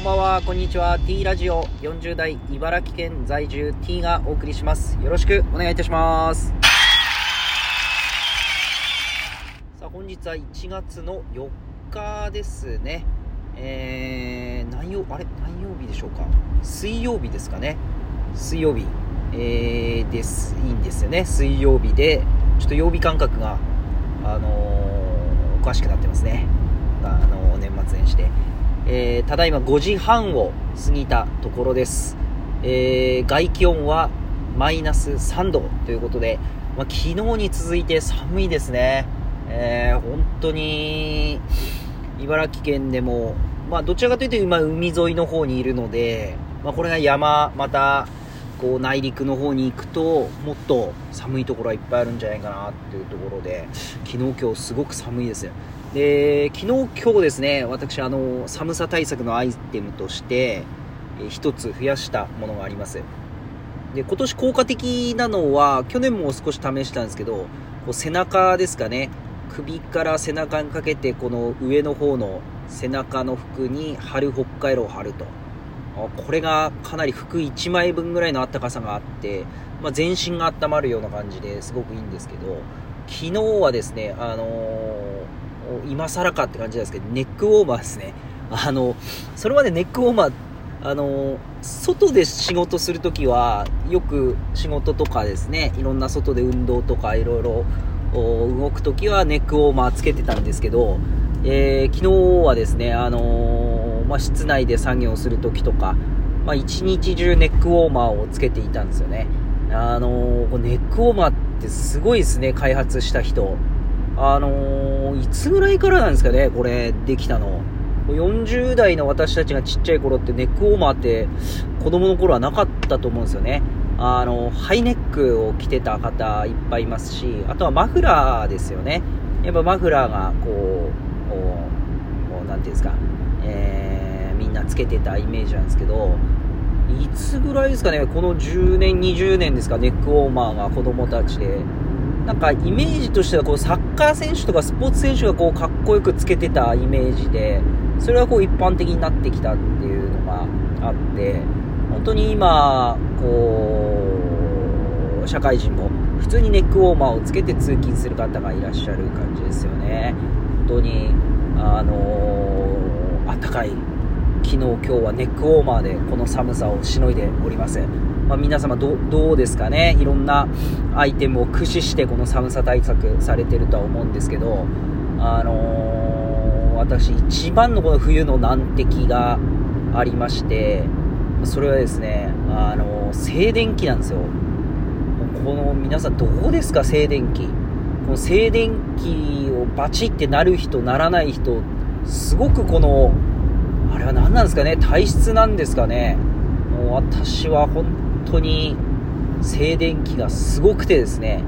こんばんは、こんにちは。T ラジオ40代茨城県在住 T がお送りします。よろしくお願いいたします。さあ、本日は1月の4日ですね。えー、何曜、あれ？何曜日でしょうか？水曜日ですかね。水曜日、えー、です。いいんですよね。水曜日で、ちょっと曜日感覚が、あのー、おかしくなってますね。あのー、年末年始で。えー、ただいま5時半を過ぎたところです。えー、外気温はマイナス3度ということで、まあ、昨日に続いて寒いですね。えー、本当に、茨城県でも、まあ、どちらかというと今海沿いの方にいるので、まあ、これが山、また、こう内陸の方に行くと、もっと寒いところはいっぱいあるんじゃないかなっていうところで、昨日今日すごく寒いです。で、昨日今日ですね、私あの、寒さ対策のアイテムとして、えー一つ増やしたものがあります。で、今年効果的なのは、去年も少し試したんですけど、こう背中ですかね、首から背中にかけて、この上の方の背中の服に貼る北海道を貼ると。これがかなり服1枚分ぐらいのあったかさがあって、まあ、全身が温まるような感じですごくいいんですけど、昨日はですね、あのー今更かって感じなんですけど、ネックウォーマーですね。あの、それまでネックウォーマー、あの、外で仕事するときは、よく仕事とかですね、いろんな外で運動とかいろいろ動くときはネックウォーマーつけてたんですけど、えー昨日はですね、あのーまあ、室内で作業するときとか、まあ、一日中ネックウォーマーをつけていたんですよね。あのーネックウォーマーってすごいですね、開発した人。あのーいつぐらいからなんですかね、これ、できたの。40代の私たちがちっちゃい頃ってネックウォーマーって子供の頃はなかったと思うんですよね。あの、ハイネックを着てた方いっぱいいますし、あとはマフラーですよね。やっぱマフラーがこう、こう、こうなんていうんですか、えー、みんなつけてたイメージなんですけど、いつぐらいですかね、この10年、20年ですか、ネックウォーマーが子供たちで。なんかイメージとしてはこうサッカー選手とかスポーツ選手がこうかっこよくつけてたイメージで、それはこう一般的になってきたっていうのがあって、本当に今、こう、社会人も普通にネックウォーマーをつけて通勤する方がいらっしゃる感じですよね。本当に、あのー、あったかい昨日今日はネックウォーマーでこの寒さをしのいでおります、まあ、皆様どうですかね？いろんなアイテムを駆使してこの寒さ対策されてるとは思うんですけどあのー私一番のこの冬の難敵がありましてそれはですねあのー静電気なんですよ。この皆さんどうですか？静電気。この静電気をバチってなる人ならない人すごくこのあれは何なんですかね？体質なんですかね？もう私は本当に静電気がすごくてですね。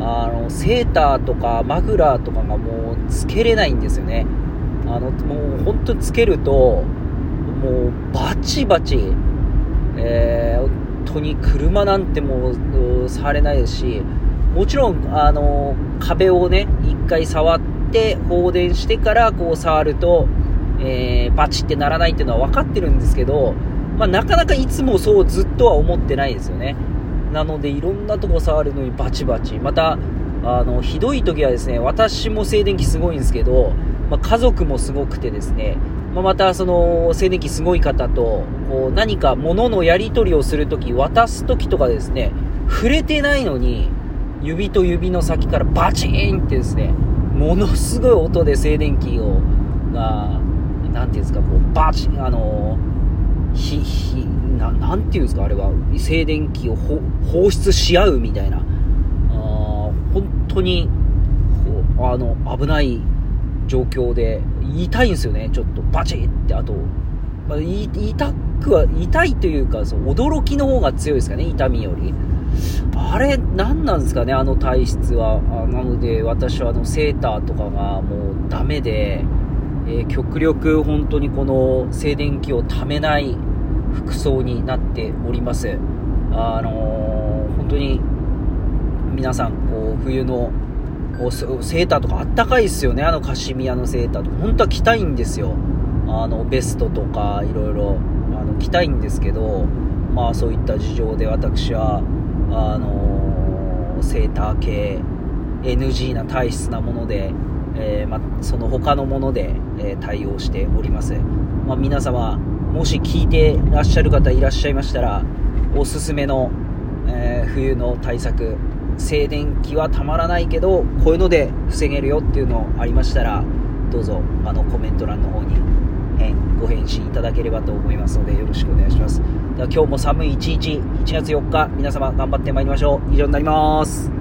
あのセーターとかマフラーとかがもうつけれないんですよね。あのもう本当につけるともうバチバチ、えー、本当に車なんてもう触れないですしもちろんあの壁をね一回触って放電してからこう触るとえー、バチってならないっていうのは分かってるんですけど、まあ、なかなかいつもそうずっとは思ってないですよね。なので、いろんなとこ触るのにバチバチ。また、あの、ひどい時はですね、私も静電気すごいんですけど、まあ、家族もすごくてですね、まあ、またその静電気すごい方と、こう何か物のやり取りをするとき、渡すときとかですね、触れてないのに、指と指の先からバチーンってですね、ものすごい音で静電気を、が、なんていうんですか、こう、バチあのひ、ひ、ななんていうんですか、あれは、静電気を放出し合うみたいな、あ本当に、あの、危ない状況で、痛いんですよね、ちょっと、バチって、あと、まあ、痛くは、痛いというか、そう驚きの方が強いですかね、痛みより。あれ、何なんですかね、あの体質は。あなので、私はあの、セーターとかがもうダメで、えー、極力本当にこの静電気をためない服装になっております。あのー、本当に皆さんこう冬のセーターとかあったかいですよね、あのカシミヤのセーターとか。本当は着たいんですよ。あのベストとかいろいろあの着たいんですけど、まあ、そういった事情で私はあのセーター系 NG な体質なもので、えー、まその他のもので、え、対応しております、まあ、皆様もし聞いてらっしゃる方いらっしゃいましたらおすすめの、え、冬の対策静電気はたまらないけどこういうので防げるよっていうのありましたらどうぞあのコメント欄の方に、えご返信いただければと思いますのでよろしくお願いします。では今日も寒い一日1月4日皆様頑張ってまいりましょう。以上になります。